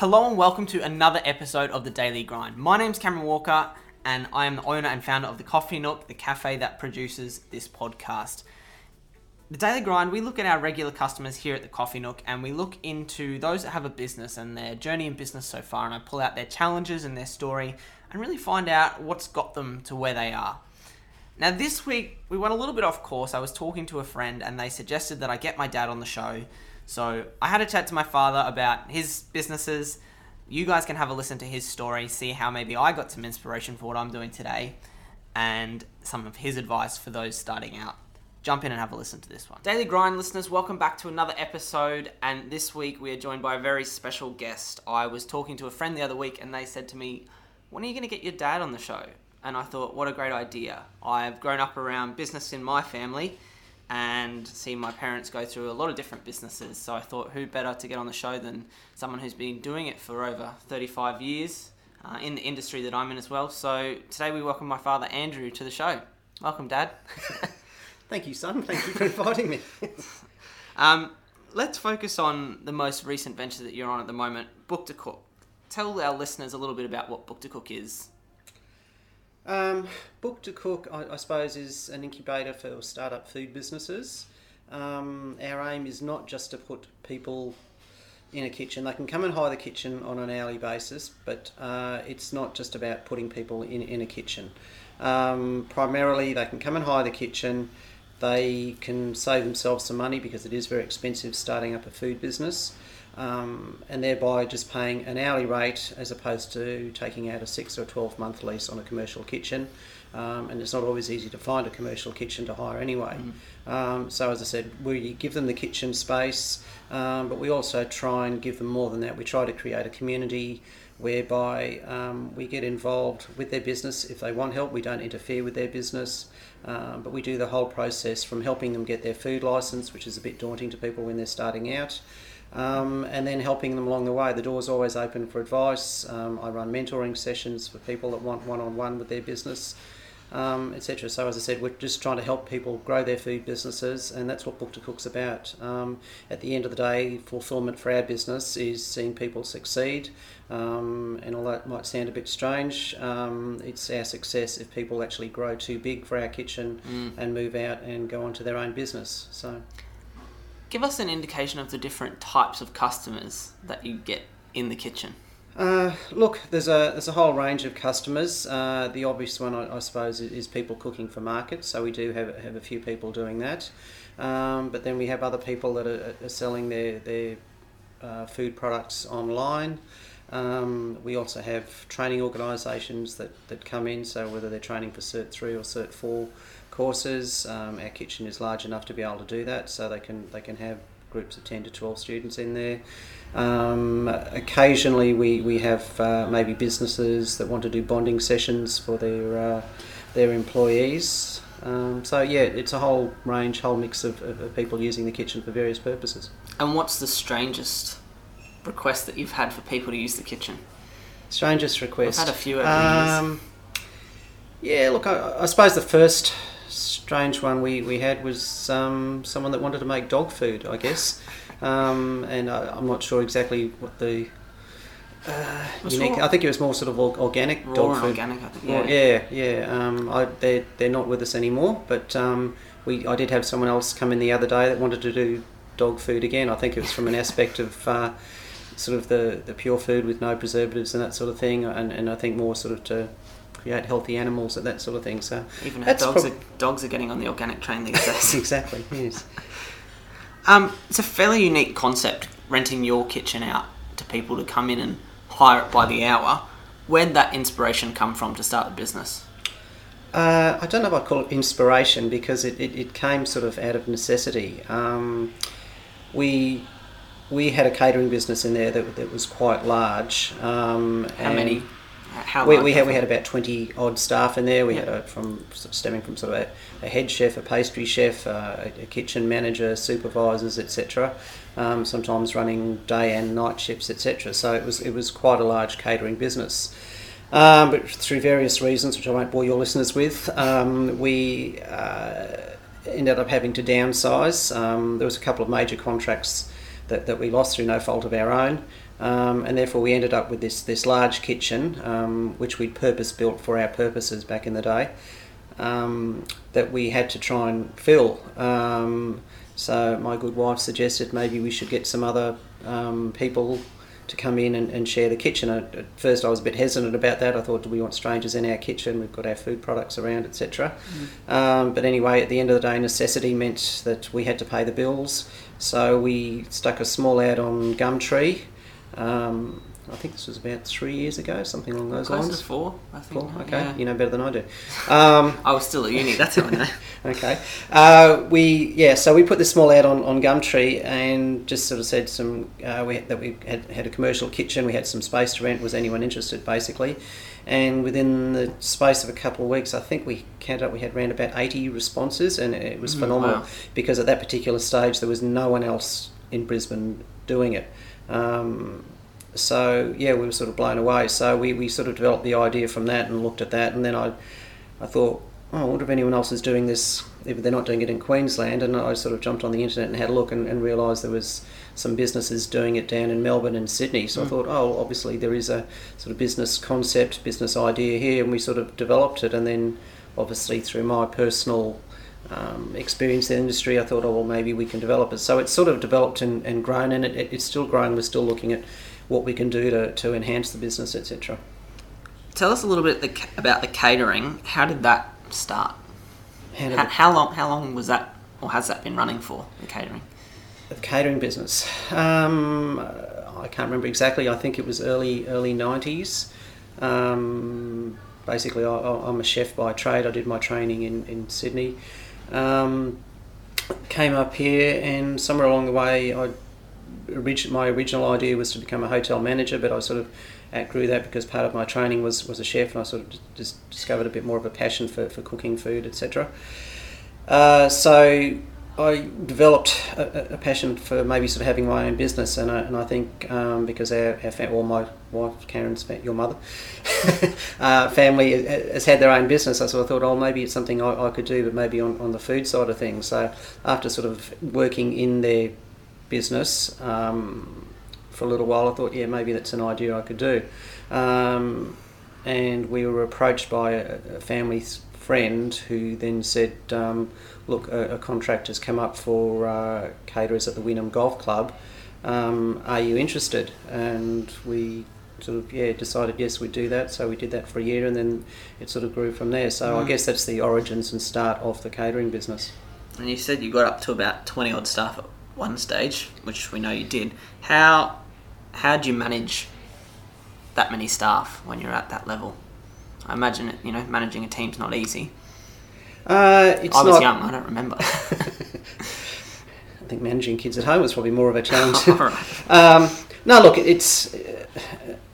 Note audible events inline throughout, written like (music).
Hello and welcome to another episode of the Daily Grind. My name's Cameron Walker, and I am the owner and founder of the Coffee Nook, the cafe that produces this podcast. The Daily Grind, we look at our regular customers here at the Coffee Nook and we look into those that have a business and their journey in business so far. And I pull out their challenges and their story and really find out what's got them to where they are. Now, this week we went a little bit off course. I was talking to a friend and they suggested that I get my dad on the show. So I had a chat to my father about his businesses. You guys can have a listen to his story, see how maybe I got some inspiration for what I'm doing today, and some of his advice for those starting out jump in and have a listen to this one. Daily Grind listeners, welcome back to another episode. And this week we are joined by a very special guest. I was talking to a friend the other week and they said to me, When are you going to get your dad on the show? And I thought, what a great idea. I've grown up around business in my family and seen my parents go through a lot of different businesses. So I thought, who better to get on the show than someone who's been doing it for over 35 years uh, in the industry that I'm in as well. So today we welcome my father Andrew to the show. Welcome, Dad. (laughs) Thank you, son. Thank you for inviting me. (laughs) Um, let's focus on the most recent venture that you're on at the moment, Book to Cook. Tell our listeners a little bit about what Book to Cook is. Um, Book to Cook, I, I suppose, is an incubator for startup food businesses. Um, our aim is not just to put people in a kitchen. They can come and hire the kitchen on an hourly basis, but uh, it's not just about putting people in, in a kitchen. Um, primarily, they can come and hire the kitchen. They can save themselves some money because it is very expensive starting up a food business. Um, and thereby just paying an hourly rate as opposed to taking out a six or 12 month lease on a commercial kitchen. Um, and it's not always easy to find a commercial kitchen to hire anyway. Mm. Um, so, as I said, we give them the kitchen space, um, but we also try and give them more than that. We try to create a community whereby um, we get involved with their business. If they want help, we don't interfere with their business. Um, but we do the whole process from helping them get their food license, which is a bit daunting to people when they're starting out, um, and then helping them along the way. The door's always open for advice. Um, I run mentoring sessions for people that want one on one with their business. Um, etc. So as I said, we're just trying to help people grow their food businesses, and that's what Book to Cook's about. Um, at the end of the day, fulfilment for our business is seeing people succeed. Um, and although it might sound a bit strange, um, it's our success if people actually grow too big for our kitchen mm. and move out and go on to their own business. So, give us an indication of the different types of customers that you get in the kitchen. Uh, look, there's a there's a whole range of customers. Uh, the obvious one, I, I, suppose, is people cooking for market. So we do have have a few people doing that, um, but then we have other people that are, are selling their their uh, food products online. Um, we also have training organisations that, that come in. So whether they're training for Cert three or Cert four courses, um, our kitchen is large enough to be able to do that. So they can they can have groups of 10 to 12 students in there. Um, occasionally, we, we have uh, maybe businesses that want to do bonding sessions for their, uh, their employees. Um, so, yeah, it's a whole range, whole mix of, of, people using the kitchen for various purposes. And what's the strangest request that you've had for people to use the kitchen? Strangest request? I've had a few over um, Yeah, look, I, I suppose the first strange one we, we had was um, someone that wanted to make dog food, I guess. Um, and I, am not sure exactly what the uh, unique. I think it was more sort of organic Raw dog food. Organic, I think. Yeah, yeah, yeah. Um, I, they're they're not with us anymore, but um, we I did have someone else come in the other day that wanted to do dog food again. I think it was from an aspect of. Uh, sort of the, the pure food with no preservatives and that sort of thing, and, and I think more sort of to create healthy animals and that sort of thing. So even dogs prob- are dogs are getting on the organic train these days. (laughs) exactly. Yes. Um, it's a fairly unique concept, renting your kitchen out to people to come in and hire it by the hour. Where'd that inspiration come from to start the business? Uh, I don't know if I'd call it inspiration because it, it, it came sort of out of necessity. Um, we we had a catering business in there that, that was quite large. Um, How many? How we, we had we had about twenty odd staff in there. We yeah. had a, from stemming from sort of a, a head chef, a pastry chef, uh, a, a, kitchen manager, supervisors, etc. Um, sometimes running day and night shifts, etc. So it was it was quite a large catering business. Um, but through various reasons, which I won't bore your listeners with, um, we uh, ended up having to downsize. Um, there was a couple of major contracts that, that we lost through no fault of our own. Um, and therefore, we ended up with this, this large kitchen, um, which we'd purpose built for our purposes back in the day, um, that we had to try and fill. Um, so, my good wife suggested maybe we should get some other um, people to come in and, and share the kitchen. At, at first, I was a bit hesitant about that. I thought, do we want strangers in our kitchen? We've got our food products around, etc. Mm. Um, but anyway, at the end of the day, necessity meant that we had to pay the bills. So we stuck a small ad on Gumtree. Um, I think this was about three years ago, something along those Close lines. to four, I think. Four, okay, Yeah. you know better than I do. Um, (laughs) I was still at uni. That's how I know. (laughs) Okay. Uh, we yeah, so we put this small ad on, on Gumtree and just sort of said some uh, we, that we had, had a commercial kitchen. We had some space to rent. Was anyone interested? Basically, and within the space of a couple of weeks, I think we counted up. We had around about eighty responses, and it was Mm, phenomenal wow. because at that particular stage there was no one else in Brisbane doing it. Um, so yeah, we were sort of blown away. So we, we sort of developed the idea from that and looked at that, and then I, I thought, oh, I wonder if anyone else is doing this. If they're not doing it in Queensland, and I sort of jumped on the internet and had a look and, and realised there was some businesses doing it down in Melbourne and Sydney. So I Mm. thought, oh, obviously there is a sort of business concept, business idea here, and we sort of developed it, and then obviously through my personal um, experience in the industry, I thought, oh, well, maybe we can develop it. So it's sort of developed and, and grown, and it, it, it's still growing. We're still looking at what we can do to, to enhance the business, etc. Tell us a little bit the, about the catering. How did that start? How did How, how long? How long was that, or has that been running for the catering? the catering business? Um, I can't remember exactly. I think it was early early nineties. Um, basically, I, I- I'm a chef by trade. I did my training in in Sydney. Um, came up here, and somewhere along the way, I my original idea was to become a hotel manager, but I sort of outgrew that because part of my training was, was a chef, and I sort of just discovered a bit more of a passion for, for cooking food, etc. Uh, so I developed a, a- passion for maybe sort of having my own business, and I, and I think um, because our, our well, my wife Karen's your mother (laughs) uh, family has had their own business, I sort of thought, oh, maybe it's something I, I could do, but maybe on, on the food side of things. So after sort of working in their business um, for a little while, I thought, yeah, maybe that's an idea I could do. Um, and we were approached by a, a family friend who then said, um, look, a, a contract has come up for uh, caterers at the Wynnum Golf Club. Um, are you interested? And we sort of yeah decided yes we'd do that so we did that for a year and then it sort of grew from there so I Mm. guess that's the origins and start of the catering business And you said you got up to about twenty odd staff at one stage, which we know you did. How how do you manage that many staff when you're at that level? I imagine it, you know managing a team's not easy. uh, it's I was not young, I don't remember. (laughs) I think managing kids at home was probably more of a challenge. (laughs) Um, no, look, it's uh,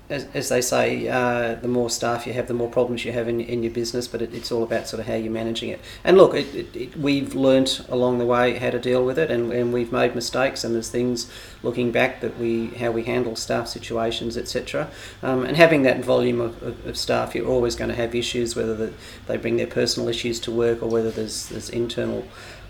as, as they say, uh, the more staff you have, the more problems you have in, in your business. But it, it's all about sort of how you're managing it. And look, it, it, it, we've learnt along the way how to deal with it, and, and we've made mistakes. And there's things looking back that we how we handle staff situations, etc. Um, and having that volume of, of, of staff, you're always going to have issues, whether the, they bring their personal issues to work or whether there's there's internal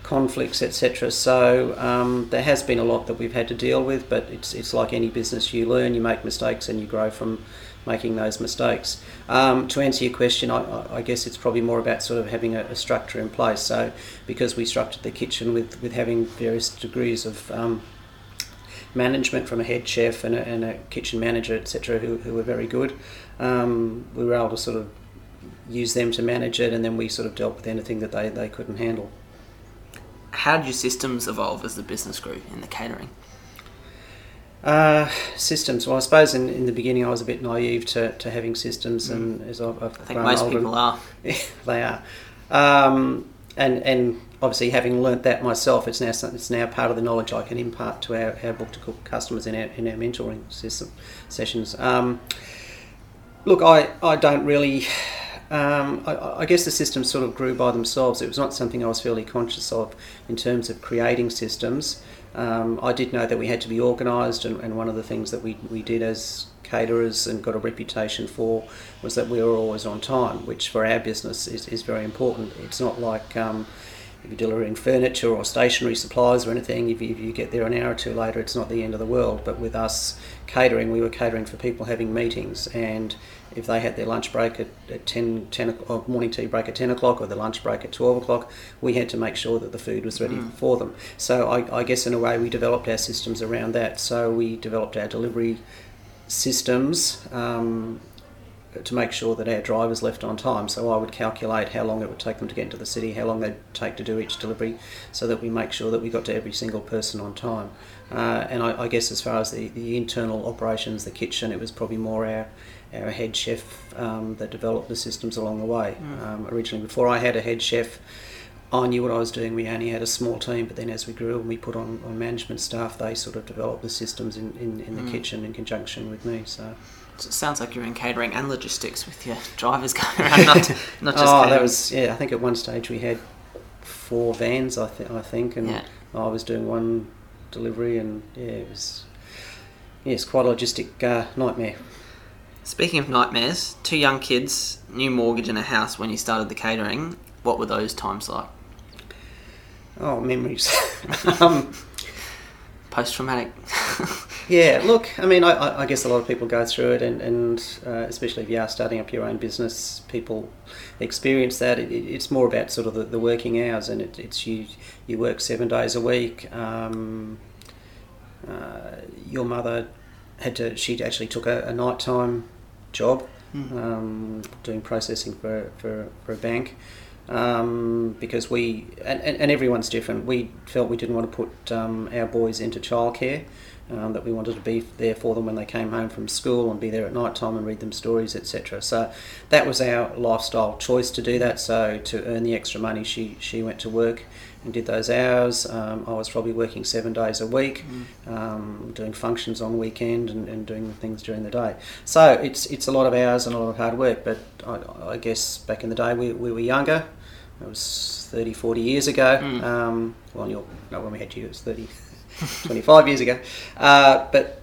conflicts, etc. So um, there has been a lot that we've had to deal with, but it's it's like any business. You learn, you make mistakes, and you grow from making those mistakes. Um, to answer your question, I, I- guess it's probably more about sort of having a, a structure in place. So because we structured the kitchen with with having various degrees of um, management from a head chef and a, and a kitchen manager, etc., who, who were very good. Um, we were able to sort of use them to manage it, and then we sort of dealt with anything that they, they couldn't handle. How did your systems evolve as the business grew in the catering? Uh, systems. Well, I suppose in, in the beginning I was a bit naive to, to having systems, and as I've, I've I think most older, people are. (laughs) they are. Um, and and obviously having learnt that myself, it's now it's now part of the knowledge I can impart to our, our book to cook customers in our in our mentoring system sessions. Um, look, I I don't really. Um, I, I guess the systems sort of grew by themselves. It was not something I was fairly conscious of in terms of creating systems. Um, I did know that we had to be organised, and, and one of the things that we, we did as caterers and got a reputation for was that we were always on time, which for our business is, is very important. It's not like um, if you're delivering furniture or stationery supplies or anything, if you, if you get there an hour or two later, it's not the end of the world. But with us catering, we were catering for people having meetings, and if they had their lunch break at, at 10, 10 o'clock, morning tea break at 10 o'clock or the lunch break at 12 o'clock, we had to make sure that the food was ready mm. for them. So I, I guess in a way we developed our systems around that. So we developed our delivery systems um, to make sure that our drivers left on time. So I would calculate how long it would take them to get into the city, how long they'd take to do each delivery, so that we make sure that we got to every single person on time. Uh, and I, I, guess as far as the, the internal operations, the kitchen, it was probably more our our head chef um, that developed the systems along the way. Mm. Um, originally, before I had a head chef, I knew what I was doing. We only had a small team, but then as we grew and we put on, on management staff, they sort of developed the systems in, in, in the mm. kitchen in conjunction with me. So it sounds like you're in catering and logistics with your drivers (laughs) going around, not, not just. (laughs) oh, catering. that was yeah. I think at one stage we had four vans. I, th- I think, and yeah. I was doing one delivery, and yeah, it was yeah, it's quite a logistic uh, nightmare. Speaking of nightmares, two young kids, new mortgage and a house when you started the catering. What were those times like? Oh, memories. (laughs) um, Post traumatic. Yeah, look, I mean, I, I, guess a lot of people go through it, and, and uh, especially if you are starting up your own business, people experience that. It, it's more about sort of the, the working hours, and it, it's you you work seven days a week. Um, uh, your mother had to, she actually took a, a nighttime job mm. um, doing processing for, for, for a bank. Um, because we and, and, everyone's different. We felt we didn't want to put um, our boys into childcare um, that we wanted to be there for them when they came home from school and be there at night time and read them stories, etc. So that was our lifestyle choice to do that. So to earn the extra money, she she went to work and did those hours. Um, I was probably working seven days a week, mm. um, doing functions on weekend and, and doing things during the day. So it's it's a lot of hours and a lot of hard work. But I, I guess back in the day we, we were younger. It was 30, 40 years ago. Mm. Um, well, not when we had you, it was 30. 25 years ago. Uh, but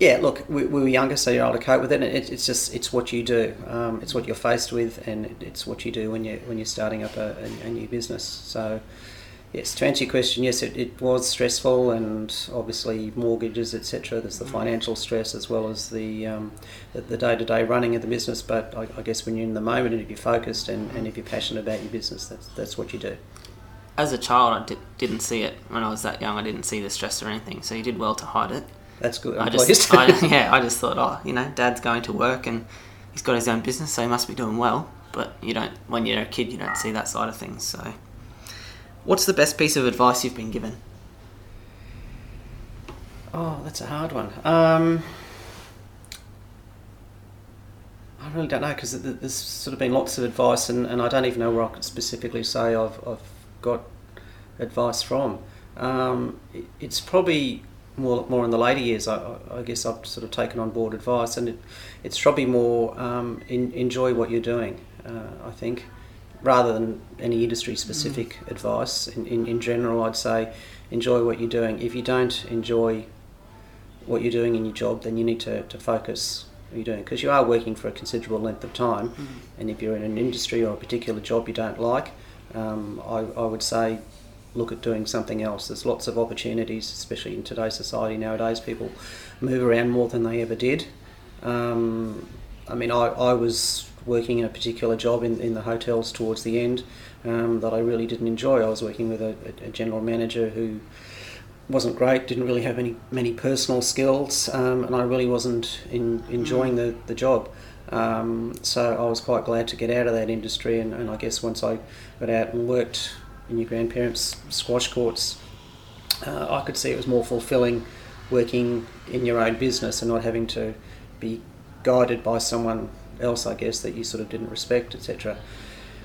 yeah, look, we, we, were younger, so you're able to cope with it. And it, it's just it's what you do. Um, it's what you're faced with, and it, it's what you do when you when you're starting up a, a, a, new business. So. Yes, to answer your question, yes, it, it was stressful, and obviously mortgages, etc. There's the mm. financial stress as well as the um, the day to day running of the business. But I, I, guess when you're in the moment and if you're focused and, and if you're passionate about your business, that's that's what you do as a child, I did, not see it when I was that young. I didn't see the stress or anything. So you did well to hide it. That's good. I'm i just, (laughs) I, yeah, I just thought, oh, you know, Dad's going to work and he's got his own business, so he must be doing well. But you don't, when you're a kid, you don't see that side of things. So, what's the best piece of advice you've been given? Oh, that's a hard one. Um, I really don't know because there's sort of been lots of advice, and, and I don't even know where I could specifically say I've, I've got advice from. Um, it's probably more more in the later years. I, I, guess I've sort of taken on board advice, and it, it's probably more um, in, enjoy what you're doing. Uh, I think, rather than any industry specific mm. advice. In, in, in general, I'd say enjoy what you're doing. If you don't enjoy what you're doing in your job, then you need to, to focus what you're doing because you are working for a considerable length of time. Mm. And if you're in an industry or a particular job you don't like, um, I, I would say look at doing something else. There's lots of opportunities, especially in today's society nowadays. People move around more than they ever did. Um, I mean, I, I was working in a particular job in, in the hotels towards the end um, that I really didn't enjoy. I was working with a, a, general manager who wasn't great, didn't really have any many personal skills, um, and I really wasn't in, enjoying the, the job. Um, so I was quite glad to get out of that industry, and, and I guess once I got out and worked in your grandparents' squash courts, uh, I could see it was more fulfilling working in your own business and not having to be guided by someone else, I guess, that you sort of didn't respect, etc.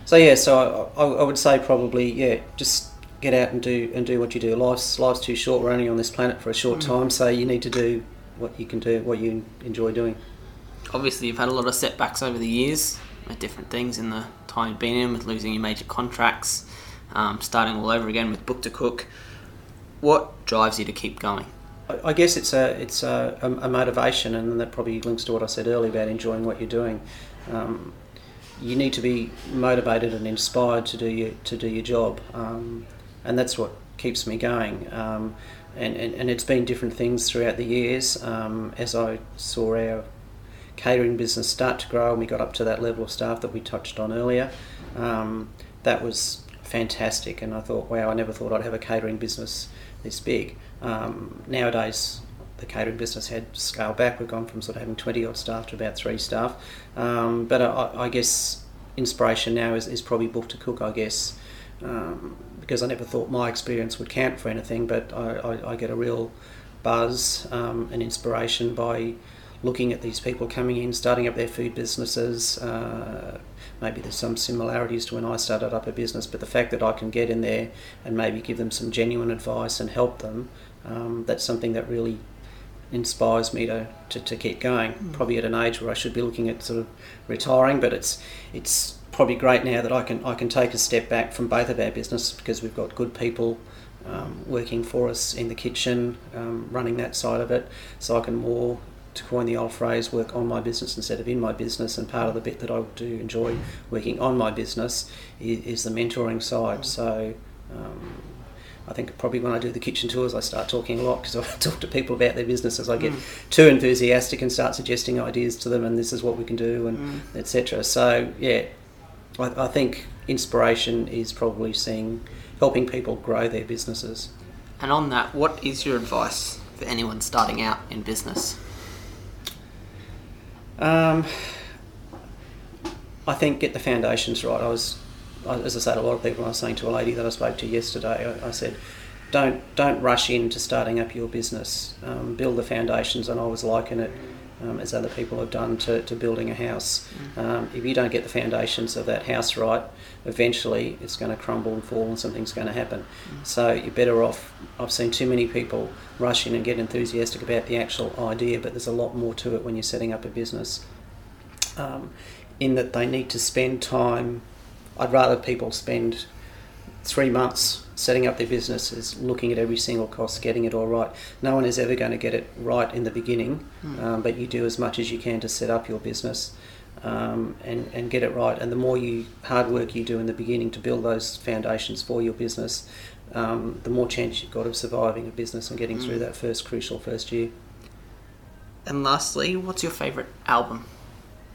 So yeah, so I, I, would say probably yeah, just get out and do and do what you do. Life's life's too short. We're only on this planet for a short mm. time, so you need to do what you can do, what you enjoy doing. Obviously, you've had a lot of setbacks over the years with different things in the time you've been in, with losing your major contracts, um, starting all over again with Book to Cook. What drives you to keep going? I guess it's a it's a, a motivation, and that probably links to what I said earlier about enjoying what you're doing. Um, you need to be motivated and inspired to do your to do your job, um, and that's what keeps me going. Um, and, and, and it's been different things throughout the years. Um, as I saw our catering business start to grow, and we got up to that level of staff that we touched on earlier. Um, that was fantastic, and I thought, wow, I never thought I'd have a catering business this big. Um, nowadays, the catering business had scaled back. We've gone from sort of having 20 odd staff to about three staff. Um, but I, I, guess inspiration now is, is probably Book to Cook, I guess, um, because I never thought my experience would count for anything, but I, I, I get a real buzz um, and inspiration by looking at these people coming in, starting up their food businesses. Uh, maybe there's some similarities to when I started up a business, but the fact that I can get in there and maybe give them some genuine advice and help them, um, that's something that really inspires me to, to, to keep going. Mm. Probably at an age where I should be looking at sort of retiring, but it's it's probably great now that I can I can take a step back from both of our business because we've got good people um, working for us in the kitchen, um, running that side of it, so I can more to coin the old phrase, work on my business instead of in my business. And part of the bit that I do enjoy working on my business is, is the mentoring side. Mm. So um, I think probably when I do the kitchen tours, I start talking a lot because (laughs) I talk to people about their businesses. I get mm. too enthusiastic and start suggesting ideas to them, and this is what we can do, and mm. etc. So yeah, I, I, think inspiration is probably seeing helping people grow their businesses. And on that, what is your advice for anyone starting out in business? Um, I think get the foundations right. I was as I said, a lot of people. I was saying to a lady that I spoke to yesterday, I, I said, "Don't don't rush into starting up your business. Um, build the foundations." And I was liking it, um, as other people have done, to, to building a house. Mm. Um, if you don't get the foundations of that house right, eventually it's going to crumble and fall, and something's going to happen. Mm. So you're better off. I've seen too many people rush in and get enthusiastic about the actual idea, but there's a lot more to it when you're setting up a business. Um, in that they need to spend time I'd rather people spend three months setting up their businesses, looking at every single cost, getting it all right. No one is ever going to get it right in the beginning, mm. um, but you do as much as you can to set up your business um, and, and get it right. And the more you hard work you do in the beginning to build those foundations for your business, um, the more chance you've got of surviving a business and getting mm. through hmm. that first crucial first year. And lastly, what's your favourite album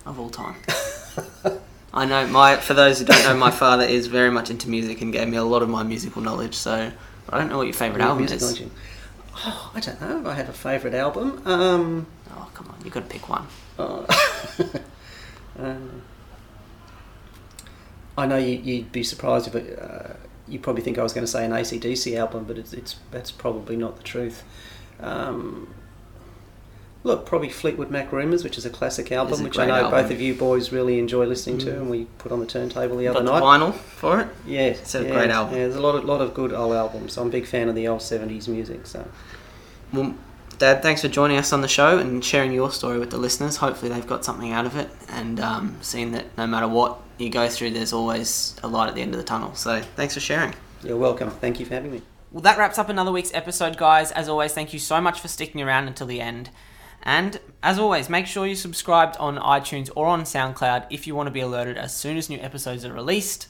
of all time? (laughs) I know my. For those who don't know, my father is very much into music and gave me a lot of my musical knowledge. So I don't know what your favourite album is. Oh, I don't know. I have a favourite album. Um, oh come on, you got to pick one. Uh, (laughs) um, I know you, would be surprised if it, uh, you probably think I was going to say an AC/DC album, but it's, it's that's probably not the truth. Um, Look, probably Fleetwood Mac Rumours, which is a classic album, a which I know album. both of you boys really enjoy listening mm. to, and we put on the turntable the other Got night. vinyl for it. Yeah, it's a yeah, great album. Yeah, there's a lot of lot of good old albums. I'm a big fan of the old '70s music. So, well, Dad, thanks for joining us on the show and sharing your story with the listeners. Hopefully, they've got something out of it, and um, seeing that no matter what you go through, there's always a light at the end of the tunnel. So, thanks for sharing. You're welcome. Thank you for having me. Well, that wraps up another week's episode, guys. As always, thank you so much for sticking around until the end. And as always, make sure you're subscribed on iTunes or on SoundCloud if you want to be alerted as soon as new episodes are released.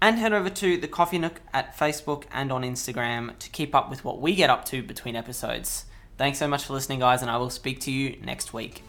And head over to the Coffee Nook at Facebook and on Instagram to keep up with what we get up to between episodes. Thanks so much for listening, guys, and I will speak to you next week.